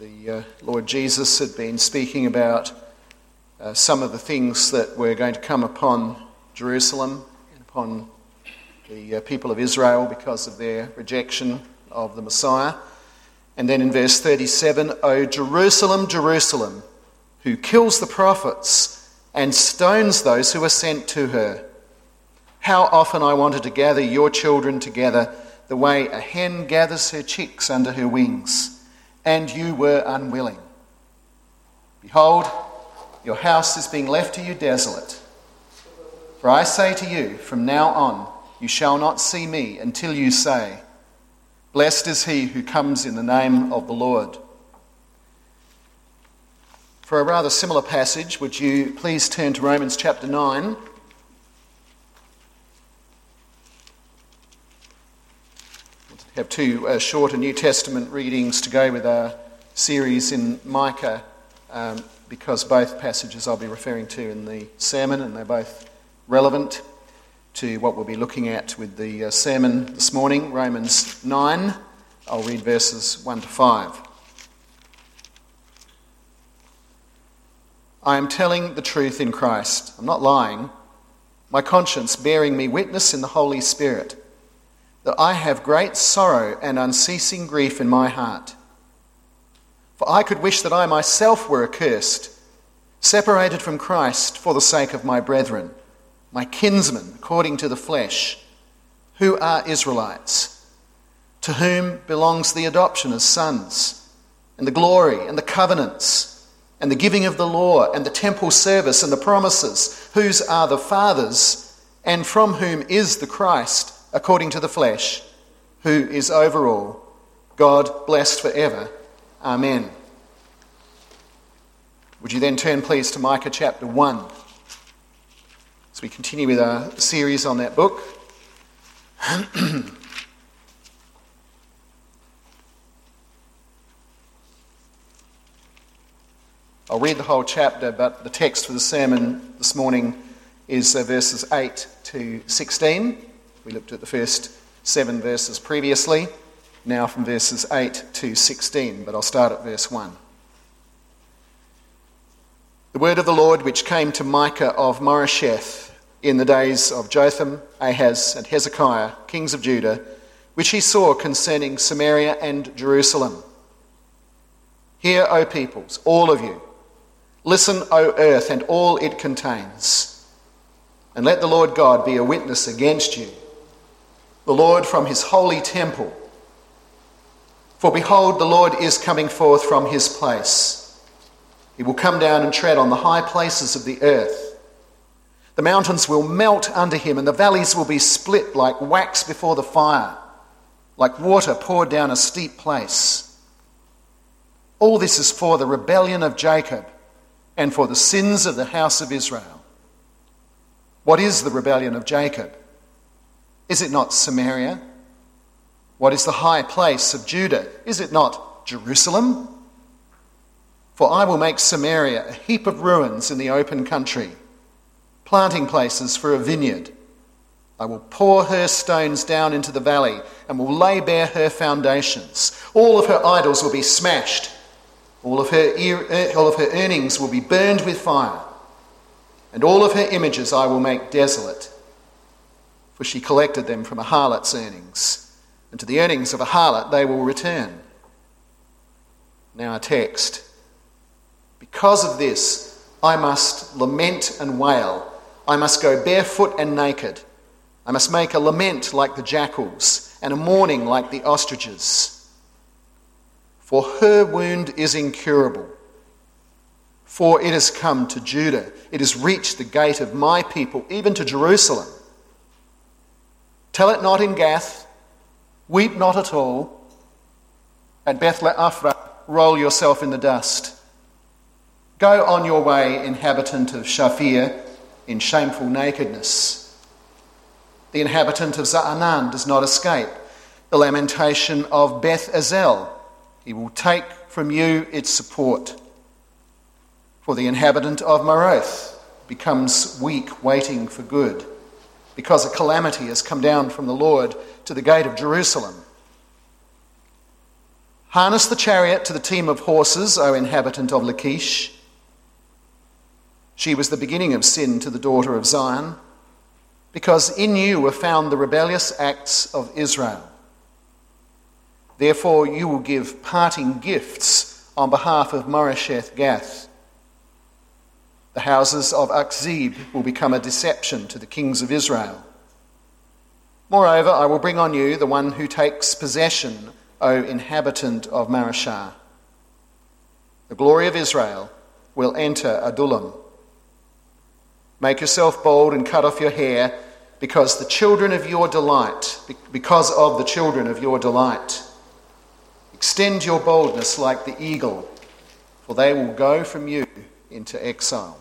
the uh, Lord Jesus had been speaking about uh, some of the things that were going to come upon Jerusalem and upon the uh, people of Israel because of their rejection of the Messiah. And then in verse 37, O Jerusalem, Jerusalem, who kills the prophets and stones those who are sent to her. How often I wanted to gather your children together the way a hen gathers her chicks under her wings and you were unwilling. Behold, your house is being left to you desolate. For I say to you, from now on, you shall not see me until you say, Blessed is he who comes in the name of the Lord. For a rather similar passage, would you please turn to Romans chapter 9? Have two uh, shorter New Testament readings to go with our series in Micah, um, because both passages I'll be referring to in the sermon, and they're both relevant to what we'll be looking at with the uh, sermon this morning. Romans 9, I'll read verses 1 to 5. I am telling the truth in Christ. I'm not lying. My conscience bearing me witness in the Holy Spirit that I have great sorrow and unceasing grief in my heart. For I could wish that I myself were accursed, separated from Christ for the sake of my brethren, my kinsmen according to the flesh, who are Israelites, to whom belongs the adoption as sons, and the glory, and the covenants, and the giving of the law, and the temple service, and the promises, whose are the fathers, and from whom is the Christ according to the flesh, who is over all, God blessed forever. Amen. Would you then turn, please, to Micah chapter 1 as we continue with our series on that book? I'll read the whole chapter, but the text for the sermon this morning is uh, verses 8 to 16. We looked at the first seven verses previously, now from verses 8 to 16, but I'll start at verse 1. The word of the Lord which came to Micah of Moresheth in the days of Jotham, Ahaz, and Hezekiah, kings of Judah, which he saw concerning Samaria and Jerusalem. Hear, O peoples, all of you. Listen, O earth, and all it contains. And let the Lord God be a witness against you the Lord from his holy temple. For behold, the Lord is coming forth from his place. He will come down and tread on the high places of the earth. The mountains will melt under him, and the valleys will be split like wax before the fire, like water poured down a steep place. All this is for the rebellion of Jacob and for the sins of the house of Israel. What is the rebellion of Jacob? Is it not Samaria? What is the high place of Judah? Is it not Jerusalem? For I will make Samaria a heap of ruins in the open country, planting places for a vineyard. I will pour her stones down into the valley and will lay bare her foundations. All of her idols will be smashed. All of her, er, all of her earnings will be burned with fire. And all of her images I will make desolate for she collected them from a harlot's earnings, and to the earnings of a harlot they will return. Now, a text. Because of this, I must lament and wail. I must go barefoot and naked. I must make a lament like the jackals, and a mourning like the ostriches. For her wound is incurable. For it has come to Judah, it has reached the gate of my people, even to Jerusalem. Tell it not in Gath, weep not at all. At Beth Le'afra, roll yourself in the dust. Go on your way, inhabitant of Shaphir, in shameful nakedness. The inhabitant of Za'anan does not escape. The lamentation of Beth Ezel, he will take from you its support. For the inhabitant of Maroth becomes weak, waiting for good because a calamity has come down from the Lord to the gate of Jerusalem. Harness the chariot to the team of horses, O inhabitant of Lachish. She was the beginning of sin to the daughter of Zion, because in you were found the rebellious acts of Israel. Therefore, you will give parting gifts on behalf of Moresheth Gath. The houses of Achzib will become a deception to the kings of Israel. Moreover, I will bring on you the one who takes possession O inhabitant of Mareshah. The glory of Israel will enter Adullam. Make yourself bold and cut off your hair, because the children of your delight, because of the children of your delight. Extend your boldness like the eagle, for they will go from you into exile.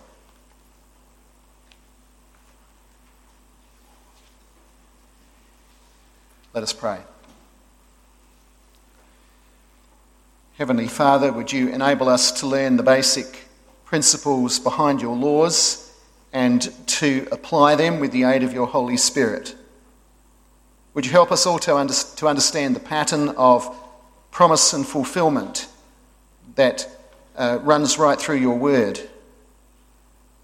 Let us pray. Heavenly Father, would you enable us to learn the basic principles behind your laws and to apply them with the aid of your Holy Spirit? Would you help us all to, under, to understand the pattern of promise and fulfillment that uh, runs right through your word,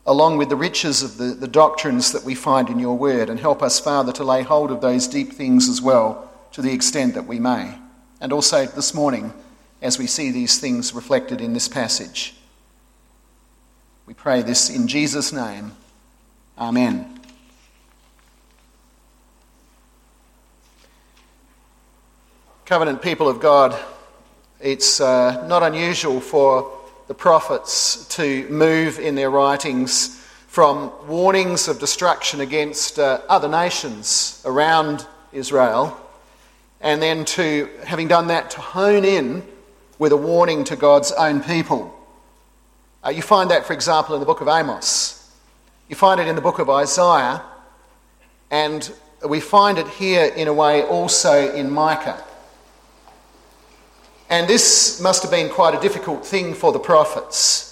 along with the riches of the, the doctrines that we find in your word, and help us, Father, to lay hold of those deep things as well to the extent that we may. And also this morning, as we see these things reflected in this passage. We pray this in Jesus' name. Amen. Covenant people of God, it's uh, not unusual for the prophets to move in their writings from warnings of destruction against uh, other nations around Israel, and then to, having done that, to hone in with a warning to God's own people. Uh, you find that, for example, in the book of Amos. You find it in the book of Isaiah, and we find it here in a way also in Micah. And this must have been quite a difficult thing for the prophets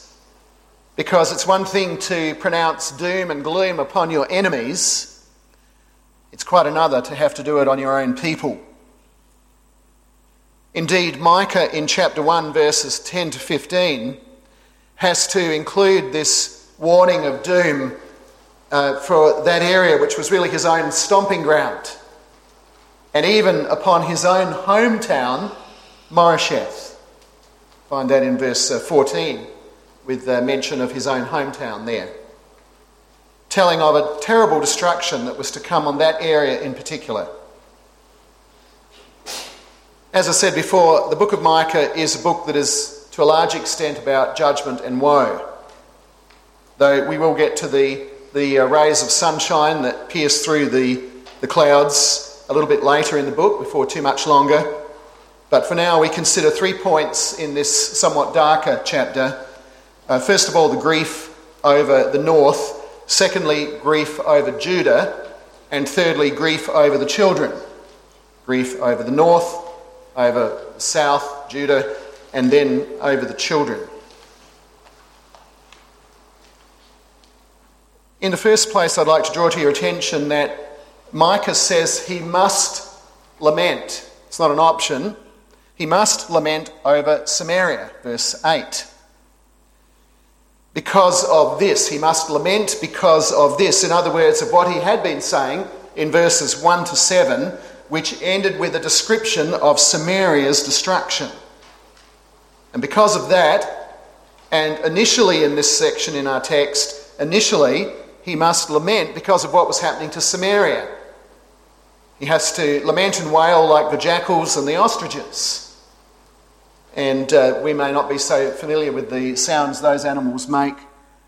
because it's one thing to pronounce doom and gloom upon your enemies, it's quite another to have to do it on your own people. Indeed, Micah in chapter 1, verses 10 to 15, has to include this warning of doom uh, for that area which was really his own stomping ground, and even upon his own hometown, Moresheth. Find that in verse uh, 14, with the mention of his own hometown there. Telling of a terrible destruction that was to come on that area in particular. As I said before, the book of Micah is a book that is to a large extent about judgment and woe. Though we will get to the, the uh, rays of sunshine that pierce through the, the clouds a little bit later in the book, before too much longer. But for now, we consider three points in this somewhat darker chapter. Uh, first of all, the grief over the north. Secondly, grief over Judah. And thirdly, grief over the children. Grief over the north, over the south, Judah, and then over the children. In the first place, I'd like to draw to your attention that Micah says he must lament. It's not an option. He must lament over Samaria, verse 8. Because of this, he must lament because of this. In other words, of what he had been saying in verses 1 to 7 which ended with a description of Samaria's destruction. And because of that, and initially in this section in our text, initially he must lament because of what was happening to Samaria. He has to lament and wail like the jackals and the ostriches. And uh, we may not be so familiar with the sounds those animals make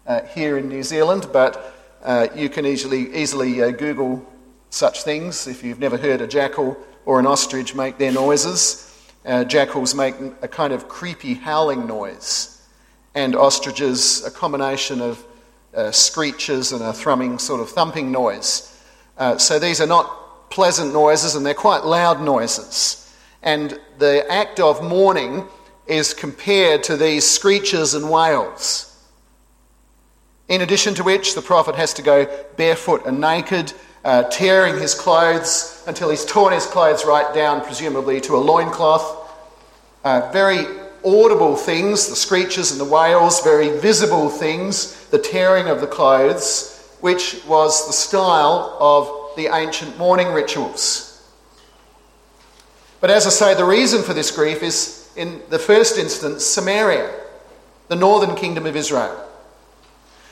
uh, here in New Zealand, but uh, you can easily, easily uh, Google such things. If you've never heard a jackal or an ostrich make their noises, uh, jackals make a kind of creepy howling noise, and ostriches a combination of uh, screeches and a thrumming sort of thumping noise. So these are not pleasant noises and they're quite loud noises. And the act of mourning is compared to these screeches and wails. In addition to which, the prophet has to go barefoot and naked uh, tearing his clothes until he's torn his clothes right down, presumably to a loincloth, Uh, very audible things, the screeches and the wails, very visible things, the tearing of the clothes, which was the style of the ancient mourning rituals. But as I say, the reason for this grief is, in the first instance, Samaria, the northern kingdom of Israel.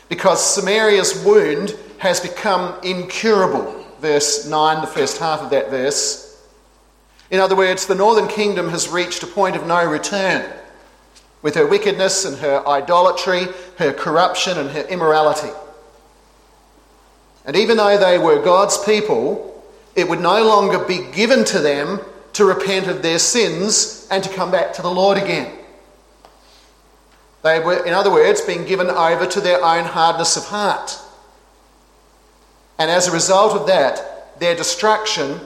Because Samaria's wound has become incurable. Verse 9, the first half of that verse. In other words, the northern kingdom has reached a point of no return with her wickedness and her idolatry, her corruption and her immorality. And even though they were God's people, it would no longer be given to them to repent of their sins and to come back to the Lord again. They were, in other words, being given over to their own hardness of heart. And as a result of that, their destruction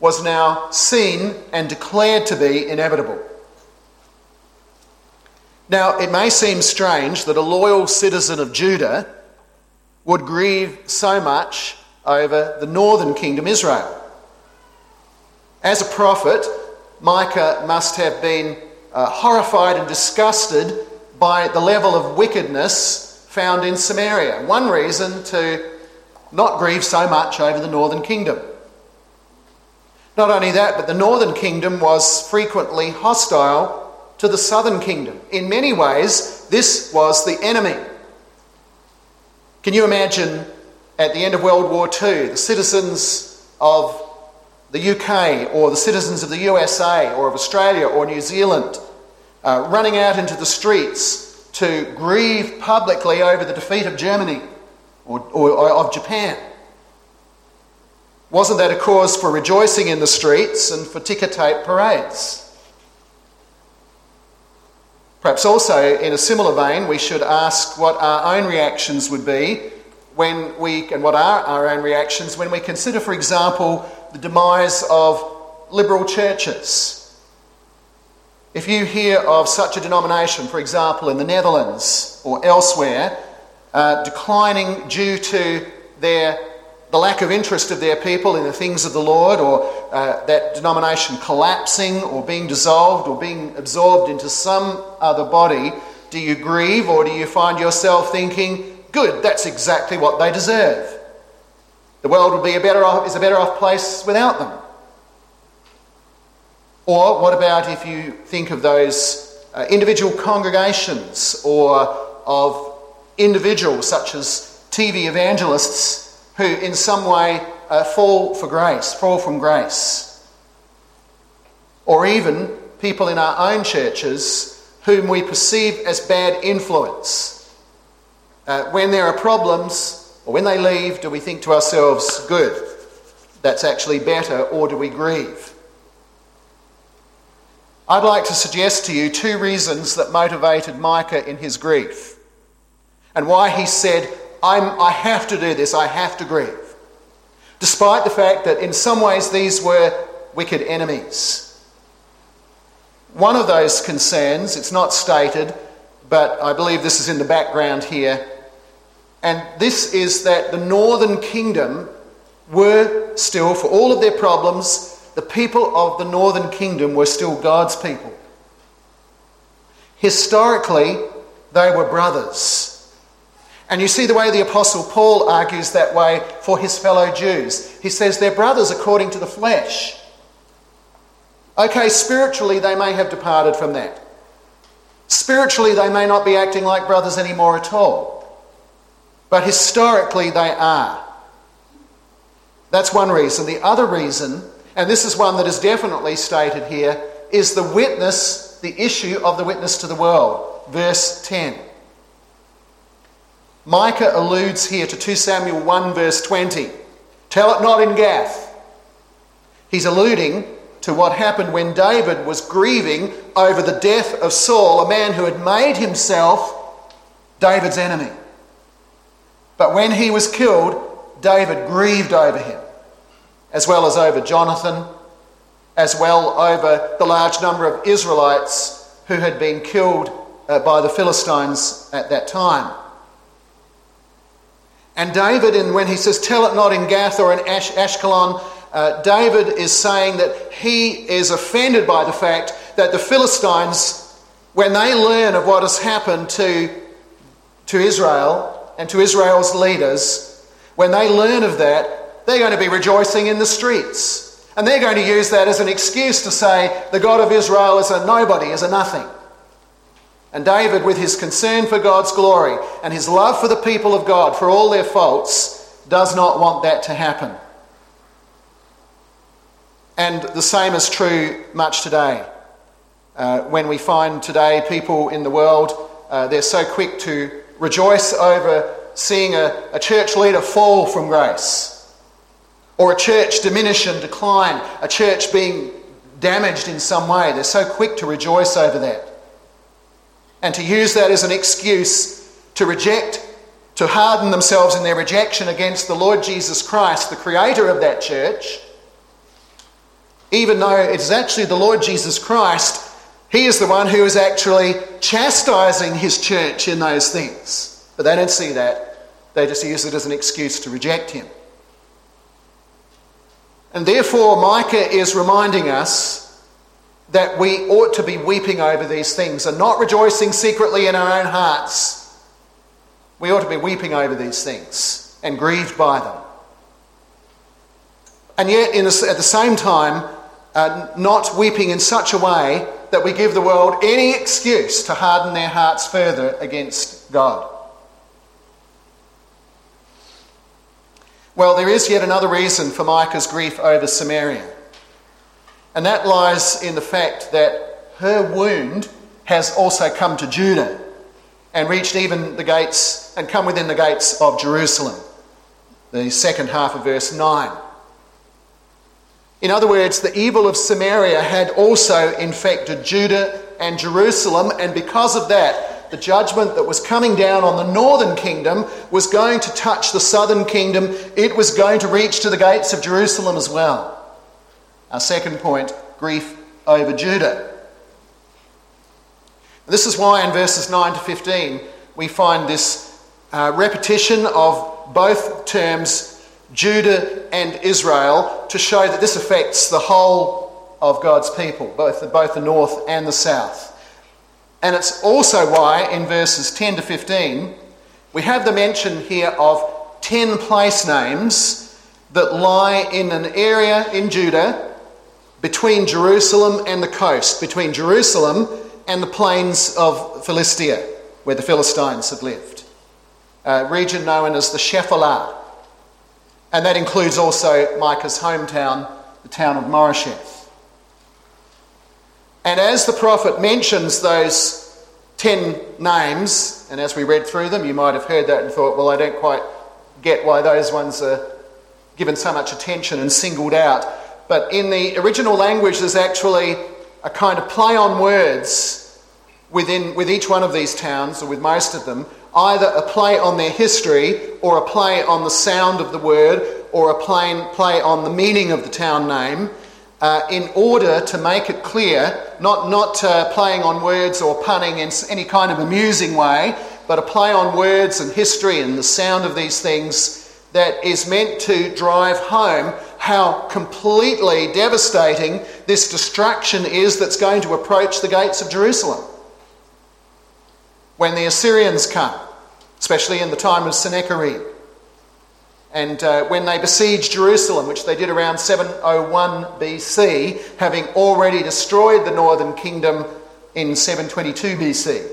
was now seen and declared to be inevitable. Now, it may seem strange that a loyal citizen of Judah would grieve so much over the northern kingdom, Israel. As a prophet, Micah must have been uh, horrified and disgusted by the level of wickedness found in Samaria. One reason to not grieve so much over the northern kingdom. Not only that, but the northern kingdom was frequently hostile to the southern kingdom. In many ways, this was the enemy. Can you imagine at the end of World War II, the citizens of the UK or the citizens of the USA or of Australia or New Zealand uh, running out into the streets to grieve publicly over the defeat of Germany or, or, or of Japan. Wasn't that a cause for rejoicing in the streets and for ticker tape parades? Perhaps also, in a similar vein, we should ask what our own reactions would be when we, and what are our own reactions when we consider, for example, the demise of liberal churches. If you hear of such a denomination, for example, in the Netherlands or elsewhere, uh, declining due to their, the lack of interest of their people in the things of the Lord, or uh, that denomination collapsing or being dissolved or being absorbed into some other body, do you grieve or do you find yourself thinking, good, that's exactly what they deserve? The world would be a better off, is a better off place without them. Or what about if you think of those uh, individual congregations or of individuals such as TV evangelists who, in some way, uh, fall for grace, fall from grace? Or even people in our own churches whom we perceive as bad influence. Uh, when there are problems, or when they leave, do we think to ourselves, good, that's actually better, or do we grieve? I'd like to suggest to you two reasons that motivated Micah in his grief and why he said, i have to do this, I have to grieve. Despite the fact that in some ways these were wicked enemies. One of those concerns, it's not stated, but I believe this is in the background here, and this is that the northern kingdom were still, for all of their problems, the people of the northern kingdom were still God's people. Historically, they were brothers. And you see the way the Apostle Paul argues that way for his fellow Jews. He says they're brothers according to the flesh. Okay, spiritually, they may have departed from that. Spiritually, they may not be acting like brothers anymore at all but historically they are. That's one reason. The other reason, and this is one that is definitely stated here, is the witness, the issue of the witness to the world. Verse 10. Micah alludes here to 2 Samuel 1, verse 20. Tell it not in Gath. He's alluding to what happened when David was grieving over the death of Saul, a man who had made himself David's enemy. But when he was killed, David grieved over him, as well as over Jonathan, as well over the large number of Israelites who had been killed uh, by the Philistines at that time. And David, when he says, Tell it not in Gath or in Ash- Ashkelon, uh, David is saying that he is offended by the fact that the Philistines, when they learn of what has happened to, to Israel and to Israel's leaders, when they learn of that, they're going to be rejoicing in the streets. And they're going to use that as an excuse to say the God of Israel is a nobody, is a nothing. And David, with his concern for God's glory and his love for the people of God, for all their faults, does not want that to happen. And the same is true much today. Uh, when we find today people in the world, uh, they're so quick to rejoice over seeing a, a church leader fall from grace, or a church diminish and decline, a church being damaged in some way. They're so quick to rejoice over that. And to use that as an excuse to reject, to harden themselves in their rejection against the Lord Jesus Christ, the creator of that church, even though it is actually the Lord Jesus Christ, He is the one who is actually chastising His church in those things. But they don't see that. They just use it as an excuse to reject Him. And therefore, Micah is reminding us that we ought to be weeping over these things and not rejoicing secretly in our own hearts. We ought to be weeping over these things and grieved by them. And yet, at the same time, uh, not weeping in such a way that we give the world any excuse to harden their hearts further against God. Well, there is yet another reason for Micah's grief over Samaria, and that lies in the fact that her wound has also come to Judah and reached even the gates and come within the gates of Jerusalem. The second half of verse 9. In other words, the evil of Samaria had also infected Judah and Jerusalem, and because of that, the judgment that was coming down on the northern kingdom was going to touch the southern kingdom. It was going to reach to the gates of Jerusalem as well. Our second point grief over Judah. This is why in verses 9 to 15 we find this uh, repetition of both terms Judah and Israel to show that this affects the whole of God's people, both the, both the north and the south. And it's also why in verses 10 to 15 we have the mention here of 10 place names that lie in an area in Judah between Jerusalem and the coast, between Jerusalem and the plains of Philistia, where the Philistines had lived. A region known as the Shephelah. And that includes also Micah's hometown, the town of Moresheth. And as the prophet mentions those 10 names, and as we read through them, you might have heard that and thought, well, I don't quite get why those ones are given so much attention and singled out. But in the original language, there's actually a kind of play on words within, with each one of these towns, or with most of them, either a play on their history or a play on the sound of the word or a play, play on the meaning of the town name uh, in order to make it clear, not, not uh, playing on words or punning in any kind of amusing way, but a play on words and history and the sound of these things that is meant to drive home how completely devastating this destruction is that's going to approach the gates of Jerusalem when the Assyrians come, especially in the time of Sennacherib. And uh, when they besieged Jerusalem, which they did around 701 BC, having already destroyed the northern kingdom in 722 BC.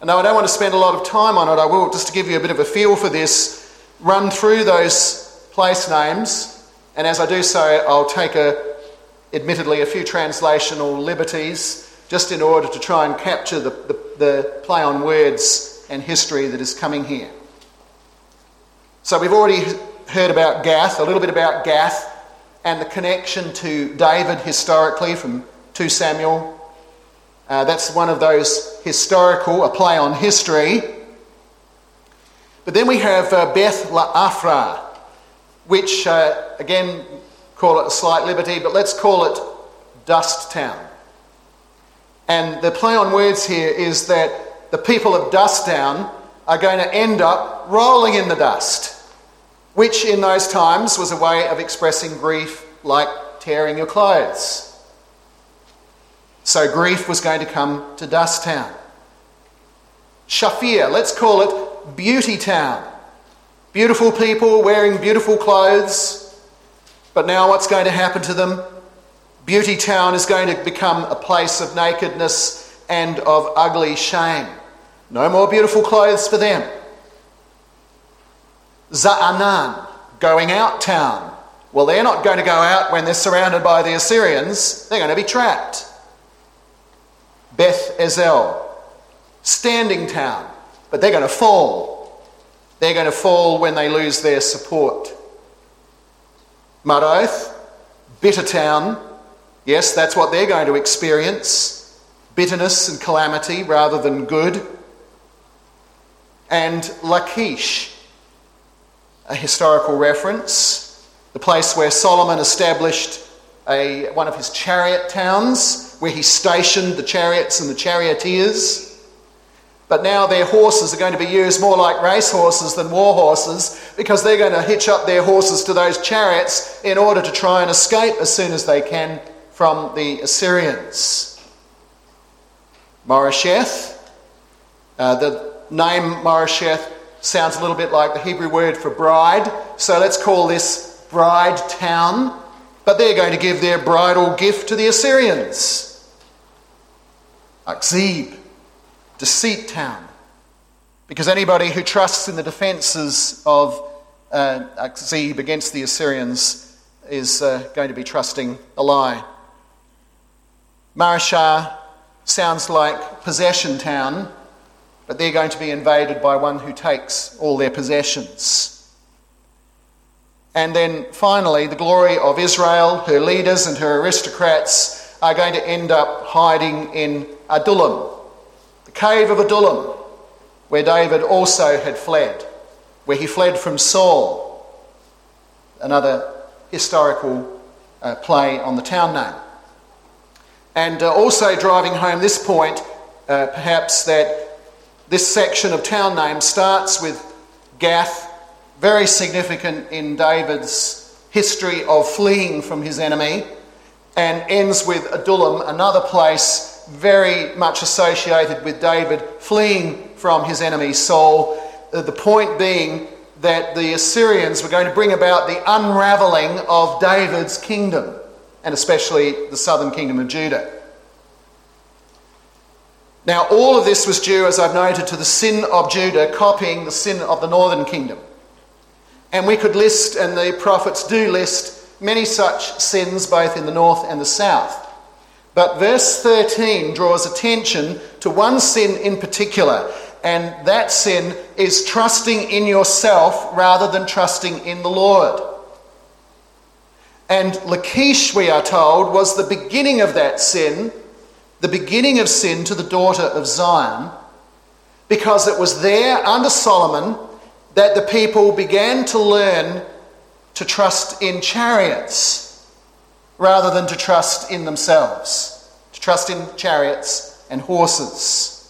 And though I don't want to spend a lot of time on it, I will, just to give you a bit of a feel for this, run through those place names. And as I do so, I'll take a, admittedly, a few translational liberties just in order to try and capture the, the, the play on words and history that is coming here. So we've already heard about Gath, a little bit about Gath and the connection to David historically from 2 Samuel. Uh, that's one of those historical, a play on history. But then we have uh, Beth La'afra, which, uh, again, call it a slight liberty, but let's call it Dust Town. And the play on words here is that the people of Dusttown are going to end up rolling in the dust, which in those times was a way of expressing grief like tearing your clothes. So grief was going to come to Dust Town. Shaphir, let's call it Beauty Town. Beautiful people wearing beautiful clothes. But now what's going to happen to them? Beauty Town is going to become a place of nakedness and of ugly shame. No more beautiful clothes for them. Za'anan, going out town. Well, they're not going to go out when they're surrounded by the Assyrians, they're going to be trapped. Beth Ezel, standing town, but they're going to fall. They're going to fall when they lose their support. Maroth, bitter town, yes, that's what they're going to experience bitterness and calamity rather than good. And Lachish, a historical reference, the place where Solomon established a, one of his chariot towns, where he stationed the chariots and the charioteers. But now their horses are going to be used more like race horses than war horses because they're going to hitch up their horses to those chariots in order to try and escape as soon as they can from the Assyrians. Moresheth, uh, the name Moresheth sounds a little bit like the Hebrew word for bride, so let's call this Bride Town. But they're going to give their bridal gift to the Assyrians. Achzib, Deceit Town. Because anybody who trusts in the defences of uh, against the Assyrians is uh, going to be trusting a lie. Mareshah sounds like possession town, but they're going to be invaded by one who takes all their possessions. And then finally, the glory of Israel, her leaders and her aristocrats are going to end up hiding in Adullam, the cave of Adullam, where David also had fled, where he fled from Saul, another historical uh, play on the town name. And uh, also driving home this point, uh, perhaps that this section of town names starts with Gath very significant in David's history of fleeing from his enemy, and ends with Adullam, another place very much associated with David fleeing from his enemy Saul. Uh, the point being that the Assyrians were going to bring about the unraveling of David's kingdom, and especially the southern kingdom of Judah. Now, all of this was due, as I've noted, to the sin of Judah copying the sin of the northern kingdom. And we could list, and the prophets do list, many such sins both in the north and the south. But verse 13 draws attention to one sin in particular, and that sin is trusting in yourself rather than trusting in the Lord. And Lachish, we are told, was the beginning of that sin, the beginning of sin to the daughter of Zion, because it was there under Solomon that the people began to learn to trust in chariots rather than to trust in themselves, to trust in chariots and horses.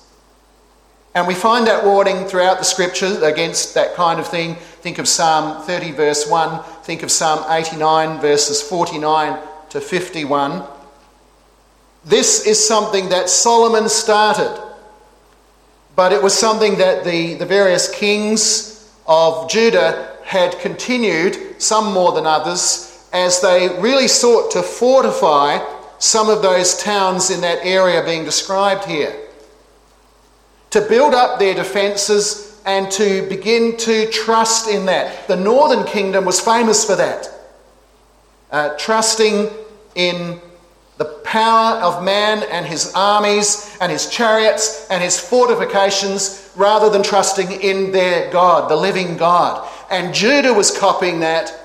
And we find that warning throughout the scriptures against that kind of thing. Think of Psalm 30, verse 1. Think of Psalm 89, verses 49 to 51. This is something that Solomon started, but it was something that the, the various kings of Judah had continued, some more than others, as they really sought to fortify some of those towns in that area being described here. To build up their defences and to begin to trust in that. The northern kingdom was famous for that. Uh, trusting in the power of man and his armies and his chariots and his fortifications rather than trusting in their God, the living God. And Judah was copying that,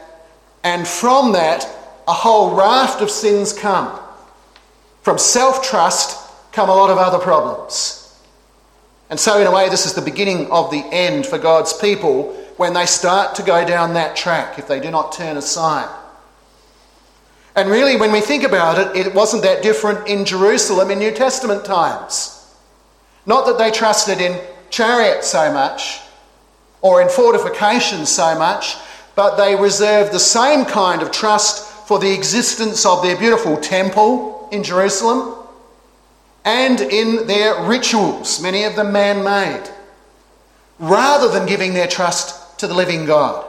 and from that, a whole raft of sins come. From self trust come a lot of other problems. And so, in a way, this is the beginning of the end for God's people when they start to go down that track if they do not turn aside. And really, when we think about it, it wasn't that different in Jerusalem in New Testament times. Not that they trusted in chariots so much or in fortifications so much, but they reserved the same kind of trust for the existence of their beautiful temple in Jerusalem and in their rituals, many of them man made, rather than giving their trust to the living God.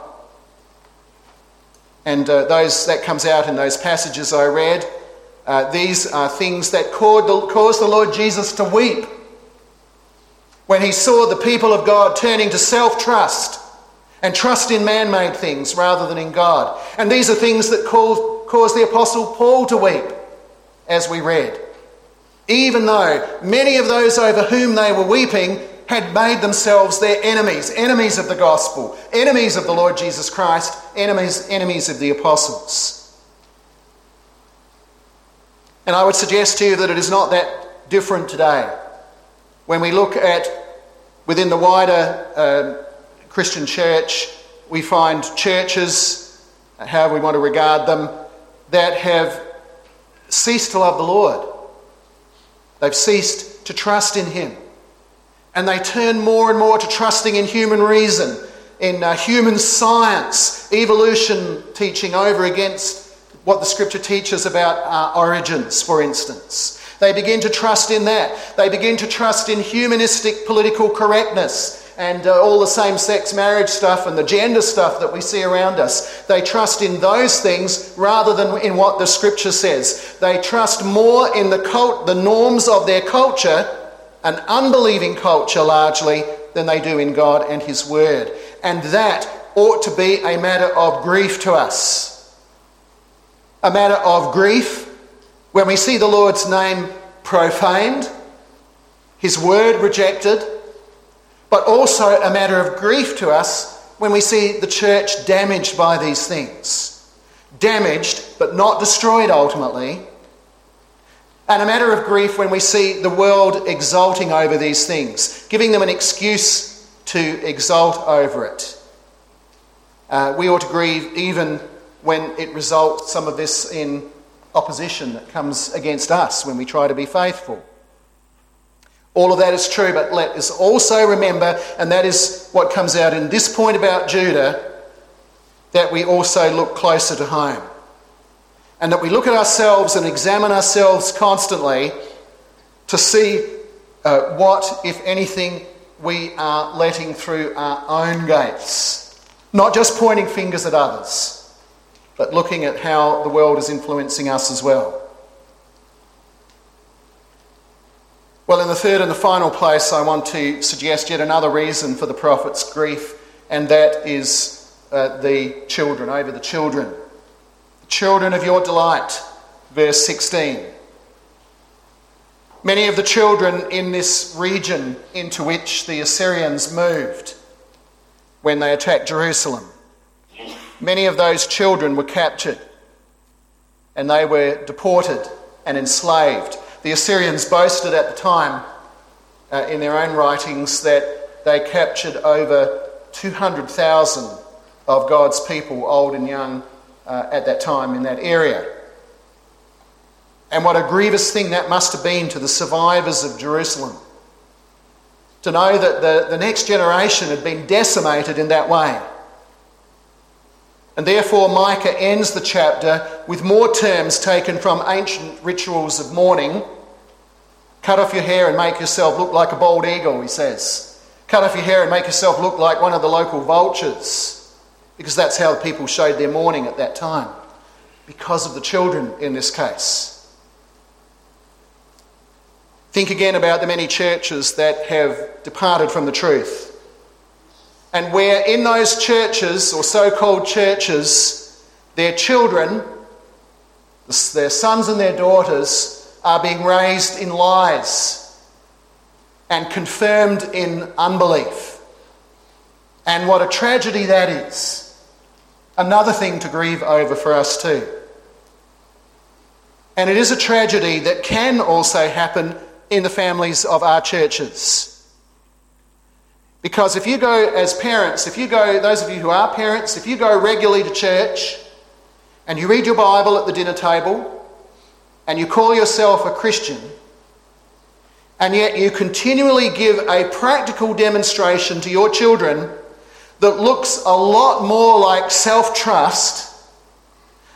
And uh, those, that comes out in those passages I read. Uh, these are things that caused the Lord Jesus to weep when he saw the people of God turning to self trust and trust in man made things rather than in God. And these are things that caused the Apostle Paul to weep, as we read. Even though many of those over whom they were weeping had made themselves their enemies, enemies of the gospel, enemies of the Lord Jesus Christ, enemies, enemies of the apostles. And I would suggest to you that it is not that different today. When we look at within the wider uh, Christian church, we find churches, however we want to regard them, that have ceased to love the Lord. They've ceased to trust in Him. And they turn more and more to trusting in human reason, in uh, human science, evolution teaching over against what the scripture teaches about uh, origins, for instance. They begin to trust in that. They begin to trust in humanistic political correctness and uh, all the same sex marriage stuff and the gender stuff that we see around us. They trust in those things rather than in what the scripture says. They trust more in the cult, the norms of their culture, an unbelieving culture largely, than they do in God and His Word. And that ought to be a matter of grief to us. A matter of grief when we see the Lord's name profaned, His Word rejected but also a matter of grief to us when we see the church damaged by these things. Damaged, but not destroyed ultimately. And a matter of grief when we see the world exulting over these things, giving them an excuse to exult over it. Uh, we ought to grieve even when it results, some of this, in opposition that comes against us when we try to be faithful. All of that is true, but let us also remember, and that is what comes out in this point about Judah, that we also look closer to home. And that we look at ourselves and examine ourselves constantly to see uh, what, if anything, we are letting through our own gates. Not just pointing fingers at others, but looking at how the world is influencing us as well. Well, in the third and the final place, I want to suggest yet another reason for the prophet's grief, and that is uh, the children, over the children. Children of your delight, verse 16. Many of the children in this region into which the Assyrians moved when they attacked Jerusalem, many of those children were captured and they were deported and enslaved the Assyrians boasted at the time uh, in their own writings that they captured over 200,000 of God's people, old and young, uh, at that time in that area. And what a grievous thing that must have been to the survivors of Jerusalem. To know that the, the next generation had been decimated in that way. And therefore, Micah ends the chapter with more terms taken from ancient rituals of mourning. Cut off your hair and make yourself look like a bald eagle, he says. Cut off your hair and make yourself look like one of the local vultures. Because that's how people showed their mourning at that time. Because of the children in this case. Think again about the many churches that have departed from the truth and where in those churches, or so called churches, their children, their sons and their daughters, are being raised in lies and confirmed in unbelief. And what a tragedy that is. Another thing to grieve over for us, too. And it is a tragedy that can also happen in the families of our churches. Because if you go as parents, if you go, those of you who are parents, if you go regularly to church and you read your Bible at the dinner table and you call yourself a Christian, and yet you continually give a practical demonstration to your children that looks a lot more like self trust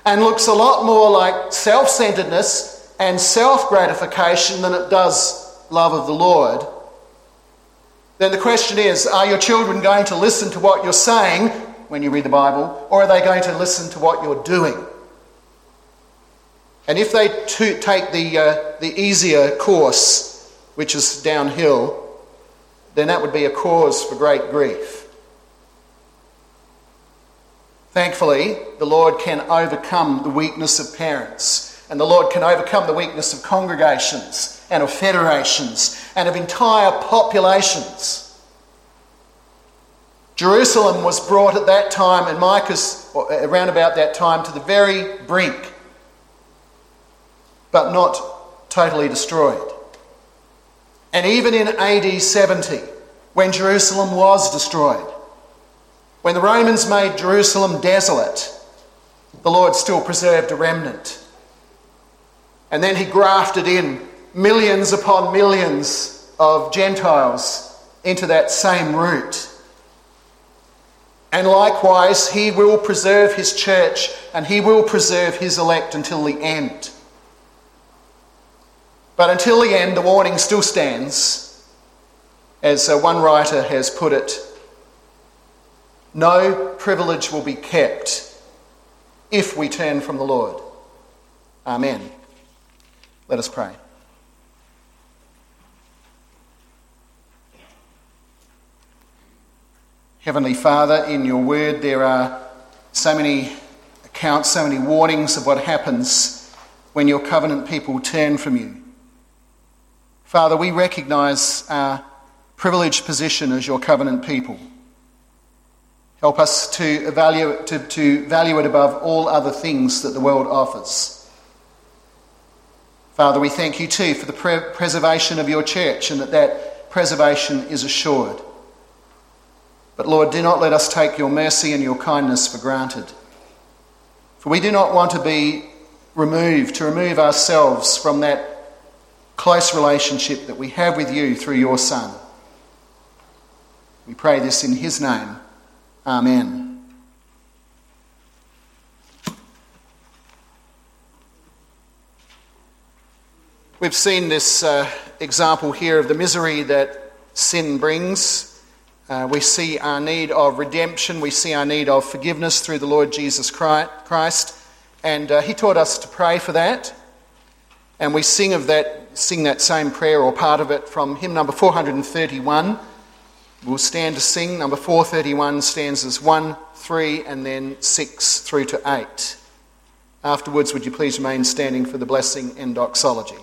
and looks a lot more like self centeredness and self gratification than it does love of the Lord, then the question is are your children going to listen to what you're saying when you read the Bible, or are they going to listen to what you're doing? And if they take the, uh, the easier course, which is downhill, then that would be a cause for great grief. Thankfully, the Lord can overcome the weakness of parents, and the Lord can overcome the weakness of congregations and of federations and of entire populations. Jerusalem was brought at that time, and Micah's uh, around about that time, to the very brink, but not totally destroyed. And even in AD 70, when Jerusalem was destroyed, when the Romans made Jerusalem desolate, the Lord still preserved a remnant. And then he grafted in millions upon millions of Gentiles into that same root. And likewise, he will preserve his church and he will preserve his elect until the end. But until the end, the warning still stands. As uh, one writer has put it, no privilege will be kept if we turn from the Lord. Amen. Let us pray. Heavenly Father, in your word there are so many accounts, so many warnings of what happens when your covenant people turn from you. Father, we recognise our privileged position as your covenant people. Help us to, evaluate, to, to value it above all other things that the world offers. Father, we thank you too for the pre- preservation of your church and that that preservation is assured. But Lord, do not let us take your mercy and your kindness for granted. For we do not want to be removed, to remove ourselves from that close relationship that we have with you through your Son. We pray this in his name. Amen. We've seen this uh, example here of the misery that sin brings. Uh, we see our need of redemption. We see our need of forgiveness through the Lord Jesus Christ. And uh, He taught us to pray for that. And we sing of that sing that same prayer or part of it from hymn number 431. We'll stand to sing. Number 431 stanzas 1, 3, and then 6 through to 8. Afterwards, would you please remain standing for the blessing and doxology?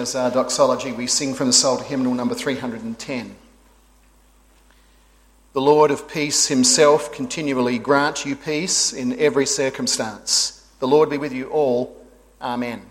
As our doxology, we sing from the Psalter hymnal number 310. The Lord of peace himself continually grant you peace in every circumstance. The Lord be with you all. Amen.